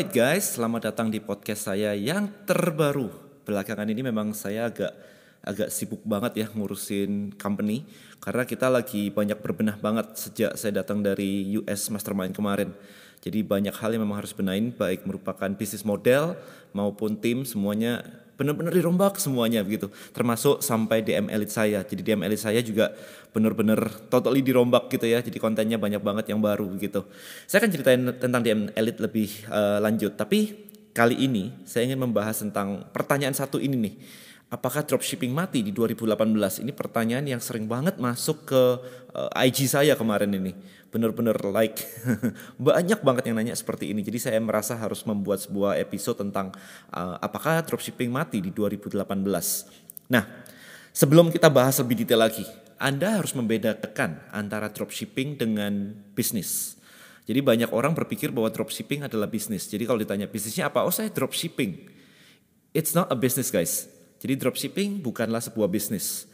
Alright guys, selamat datang di podcast saya yang terbaru. Belakangan ini memang saya agak agak sibuk banget ya ngurusin company karena kita lagi banyak berbenah banget sejak saya datang dari US Mastermind kemarin. Jadi banyak hal yang memang harus benahin baik merupakan bisnis model maupun tim semuanya benar-benar dirombak semuanya begitu. Termasuk sampai DM elite saya. Jadi DM elite saya juga benar-benar totally dirombak gitu ya. Jadi kontennya banyak banget yang baru begitu. Saya akan ceritain tentang DM elite lebih uh, lanjut. Tapi kali ini saya ingin membahas tentang pertanyaan satu ini nih apakah dropshipping mati di 2018 ini pertanyaan yang sering banget masuk ke uh, eh, IG saya kemarin ini bener-bener like banyak banget yang nanya seperti ini. Jadi saya merasa harus membuat sebuah episode tentang uh, apakah dropshipping mati di 2018. Nah, sebelum kita bahas lebih detail lagi, Anda harus membedakan antara dropshipping dengan bisnis. Jadi banyak orang berpikir bahwa dropshipping adalah bisnis. Jadi kalau ditanya bisnisnya apa? Oh saya dropshipping. It's not a business guys. Jadi dropshipping bukanlah sebuah bisnis.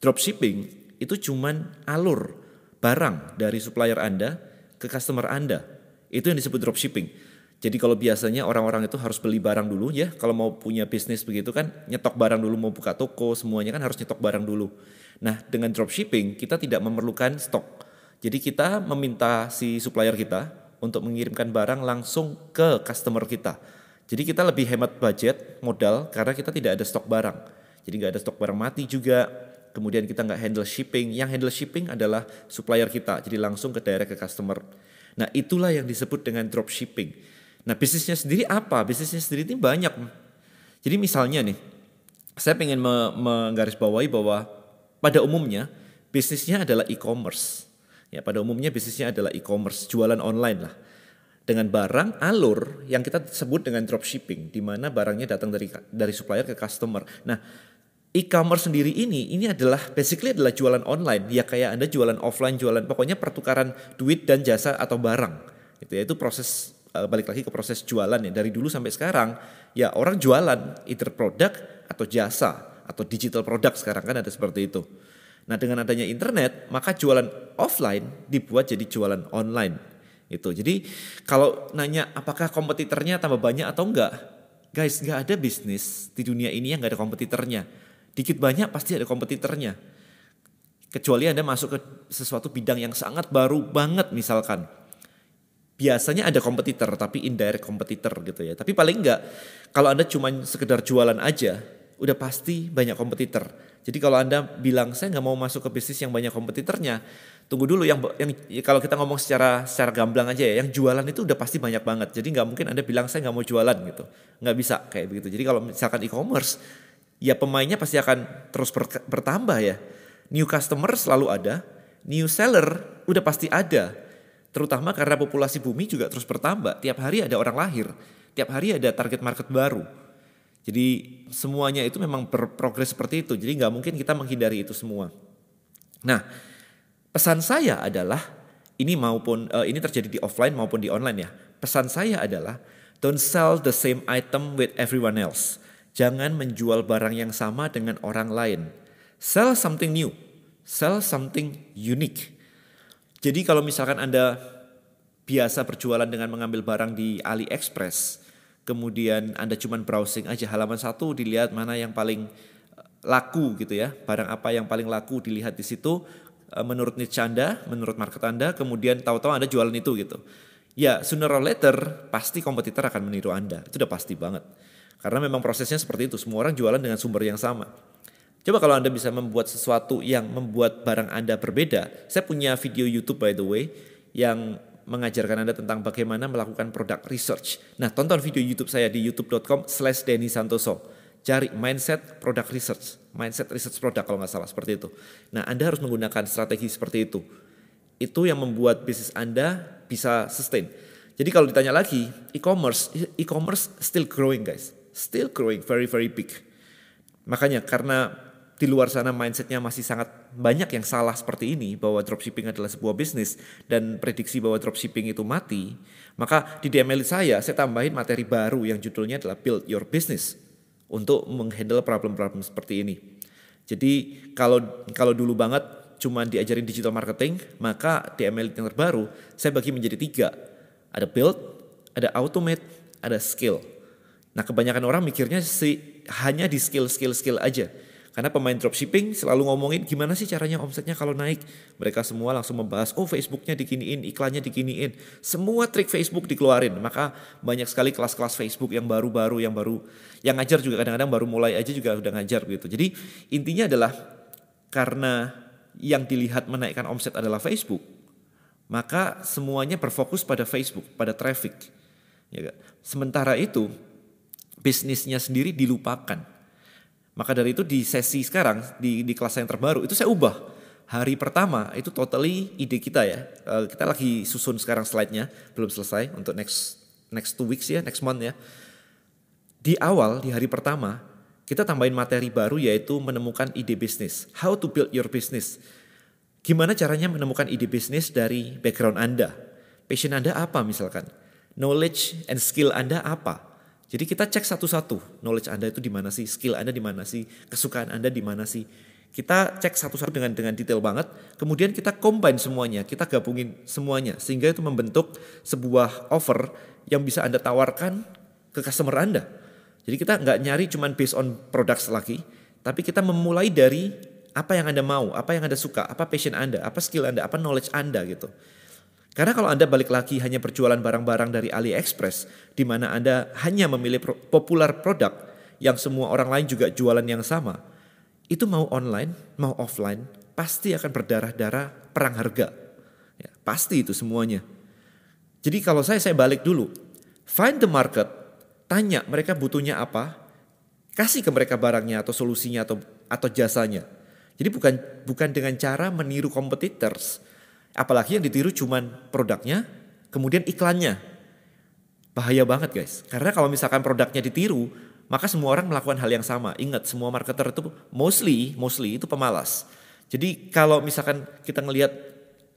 Dropshipping itu cuman alur barang dari supplier Anda ke customer Anda. Itu yang disebut dropshipping. Jadi kalau biasanya orang-orang itu harus beli barang dulu ya, kalau mau punya bisnis begitu kan nyetok barang dulu mau buka toko semuanya kan harus nyetok barang dulu. Nah dengan dropshipping kita tidak memerlukan stok. Jadi kita meminta si supplier kita untuk mengirimkan barang langsung ke customer kita. Jadi kita lebih hemat budget modal karena kita tidak ada stok barang. Jadi nggak ada stok barang mati juga, kemudian kita nggak handle shipping. Yang handle shipping adalah supplier kita, jadi langsung ke daerah ke customer. Nah itulah yang disebut dengan drop shipping. Nah bisnisnya sendiri apa? Bisnisnya sendiri ini banyak. Jadi misalnya nih, saya ingin menggarisbawahi bahwa pada umumnya bisnisnya adalah e-commerce. Ya pada umumnya bisnisnya adalah e-commerce, jualan online lah dengan barang alur yang kita sebut dengan dropshipping di mana barangnya datang dari dari supplier ke customer. Nah, e-commerce sendiri ini ini adalah basically adalah jualan online. Ya kayak anda jualan offline jualan pokoknya pertukaran duit dan jasa atau barang. Itu ya itu proses uh, balik lagi ke proses jualan ya. Dari dulu sampai sekarang ya orang jualan either produk atau jasa atau digital produk sekarang kan ada seperti itu. Nah dengan adanya internet maka jualan offline dibuat jadi jualan online itu jadi kalau nanya apakah kompetitornya tambah banyak atau enggak guys nggak ada bisnis di dunia ini yang nggak ada kompetitornya dikit banyak pasti ada kompetitornya. Kecuali Anda masuk ke sesuatu bidang yang sangat baru banget misalkan. Biasanya ada kompetitor tapi indirect kompetitor gitu ya. Tapi paling enggak kalau Anda cuma sekedar jualan aja udah pasti banyak kompetitor. Jadi kalau Anda bilang saya nggak mau masuk ke bisnis yang banyak kompetitornya, tunggu dulu yang yang kalau kita ngomong secara secara gamblang aja ya, yang jualan itu udah pasti banyak banget. Jadi nggak mungkin Anda bilang saya nggak mau jualan gitu, nggak bisa kayak begitu. Jadi kalau misalkan e-commerce ya pemainnya pasti akan terus bertambah ya. New customer selalu ada, new seller udah pasti ada. Terutama karena populasi bumi juga terus bertambah. Tiap hari ada orang lahir, tiap hari ada target market baru. Jadi semuanya itu memang berprogres seperti itu. Jadi nggak mungkin kita menghindari itu semua. Nah, pesan saya adalah ini maupun uh, ini terjadi di offline maupun di online ya. Pesan saya adalah don't sell the same item with everyone else. Jangan menjual barang yang sama dengan orang lain. Sell something new. Sell something unique. Jadi kalau misalkan Anda biasa berjualan dengan mengambil barang di AliExpress, kemudian Anda cuma browsing aja halaman satu dilihat mana yang paling eh, laku gitu ya, barang apa yang paling laku dilihat di situ eh, menurut niche Anda, menurut market Anda, kemudian tahu-tahu Anda jualan itu gitu. Ya, sooner or later pasti kompetitor akan meniru Anda. Itu udah pasti banget. Karena memang prosesnya seperti itu, semua orang jualan dengan sumber yang sama. Coba kalau Anda bisa membuat sesuatu yang membuat barang Anda berbeda. Saya punya video YouTube by the way yang mengajarkan Anda tentang bagaimana melakukan product research. Nah, tonton video YouTube saya di youtube.com slash Denny Santoso. Cari mindset product research, mindset research product kalau nggak salah seperti itu. Nah, Anda harus menggunakan strategi seperti itu. Itu yang membuat bisnis Anda bisa sustain. Jadi kalau ditanya lagi, e-commerce, e-commerce still growing guys still growing very very big. Makanya karena di luar sana mindsetnya masih sangat banyak yang salah seperti ini bahwa dropshipping adalah sebuah bisnis dan prediksi bahwa dropshipping itu mati, maka di DML saya saya tambahin materi baru yang judulnya adalah build your business untuk menghandle problem-problem seperti ini. Jadi kalau kalau dulu banget cuma diajarin digital marketing, maka DML yang terbaru saya bagi menjadi tiga. Ada build, ada automate, ada skill. Nah kebanyakan orang mikirnya si hanya di skill skill skill aja. Karena pemain dropshipping selalu ngomongin gimana sih caranya omsetnya kalau naik. Mereka semua langsung membahas, oh Facebooknya dikiniin, iklannya dikiniin. Semua trik Facebook dikeluarin. Maka banyak sekali kelas-kelas Facebook yang baru-baru, yang baru, yang ngajar juga kadang-kadang baru mulai aja juga udah ngajar gitu. Jadi intinya adalah karena yang dilihat menaikkan omset adalah Facebook, maka semuanya berfokus pada Facebook, pada traffic. Ya, Sementara itu, bisnisnya sendiri dilupakan maka dari itu di sesi sekarang di di kelas yang terbaru itu saya ubah. Hari pertama itu totally ide kita ya. Uh, kita lagi susun sekarang slide-nya, belum selesai untuk next next two weeks ya, next month ya. Di awal di hari pertama kita tambahin materi baru yaitu menemukan ide bisnis. How to build your business. Gimana caranya menemukan ide bisnis dari background Anda? Passion Anda apa misalkan? Knowledge and skill Anda apa? Jadi kita cek satu-satu, knowledge Anda itu di mana sih, skill Anda di mana sih, kesukaan Anda di mana sih. Kita cek satu-satu dengan dengan detail banget, kemudian kita combine semuanya, kita gabungin semuanya sehingga itu membentuk sebuah offer yang bisa Anda tawarkan ke customer Anda. Jadi kita nggak nyari cuman based on products lagi, tapi kita memulai dari apa yang Anda mau, apa yang Anda suka, apa passion Anda, apa skill Anda, apa knowledge Anda gitu. Karena kalau Anda balik lagi hanya berjualan barang-barang dari AliExpress, di mana Anda hanya memilih pro populer produk yang semua orang lain juga jualan yang sama, itu mau online, mau offline, pasti akan berdarah-darah perang harga. Ya, pasti itu semuanya. Jadi kalau saya, saya balik dulu. Find the market, tanya mereka butuhnya apa, kasih ke mereka barangnya atau solusinya atau atau jasanya. Jadi bukan bukan dengan cara meniru competitors, Apalagi yang ditiru cuman produknya, kemudian iklannya. Bahaya banget guys. Karena kalau misalkan produknya ditiru, maka semua orang melakukan hal yang sama. Ingat, semua marketer itu mostly, mostly itu pemalas. Jadi kalau misalkan kita ngelihat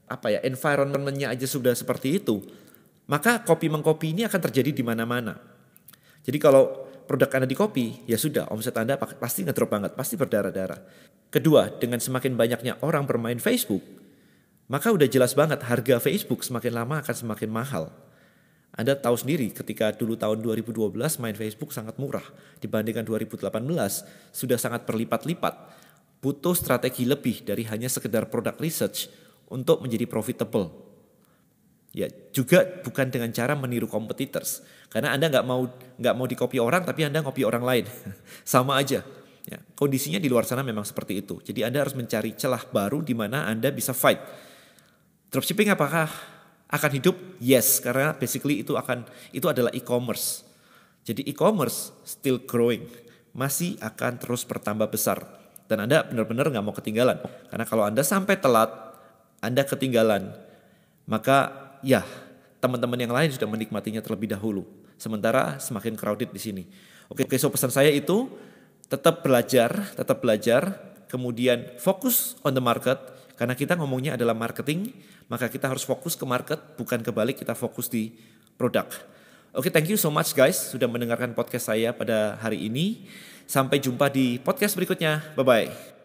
apa ya, environmentnya aja sudah seperti itu, maka kopi mengkopi ini akan terjadi di mana-mana. Jadi kalau produk Anda di copy, ya sudah, omset Anda pasti ngedrop banget, pasti berdarah-darah. Kedua, dengan semakin banyaknya orang bermain Facebook, maka udah jelas banget harga Facebook semakin lama akan semakin mahal. Anda tahu sendiri ketika dulu tahun 2012 main Facebook sangat murah dibandingkan 2018 sudah sangat berlipat-lipat. Butuh strategi lebih dari hanya sekedar produk research untuk menjadi profitable. Ya juga bukan dengan cara meniru competitors karena Anda nggak mau nggak mau dikopi orang tapi Anda ngopi orang lain sama aja. Ya, kondisinya di luar sana memang seperti itu. Jadi Anda harus mencari celah baru di mana Anda bisa fight Dropshipping apakah akan hidup? Yes, karena basically itu akan itu adalah e-commerce. Jadi e-commerce still growing, masih akan terus bertambah besar. Dan Anda benar-benar nggak mau ketinggalan. Karena kalau Anda sampai telat, Anda ketinggalan, maka ya teman-teman yang lain sudah menikmatinya terlebih dahulu. Sementara semakin crowded di sini. Oke, oke so pesan saya itu tetap belajar, tetap belajar, kemudian fokus on the market, karena kita ngomongnya adalah marketing, maka kita harus fokus ke market, bukan kebalik kita fokus di produk. Oke, okay, thank you so much guys sudah mendengarkan podcast saya pada hari ini. Sampai jumpa di podcast berikutnya. Bye bye.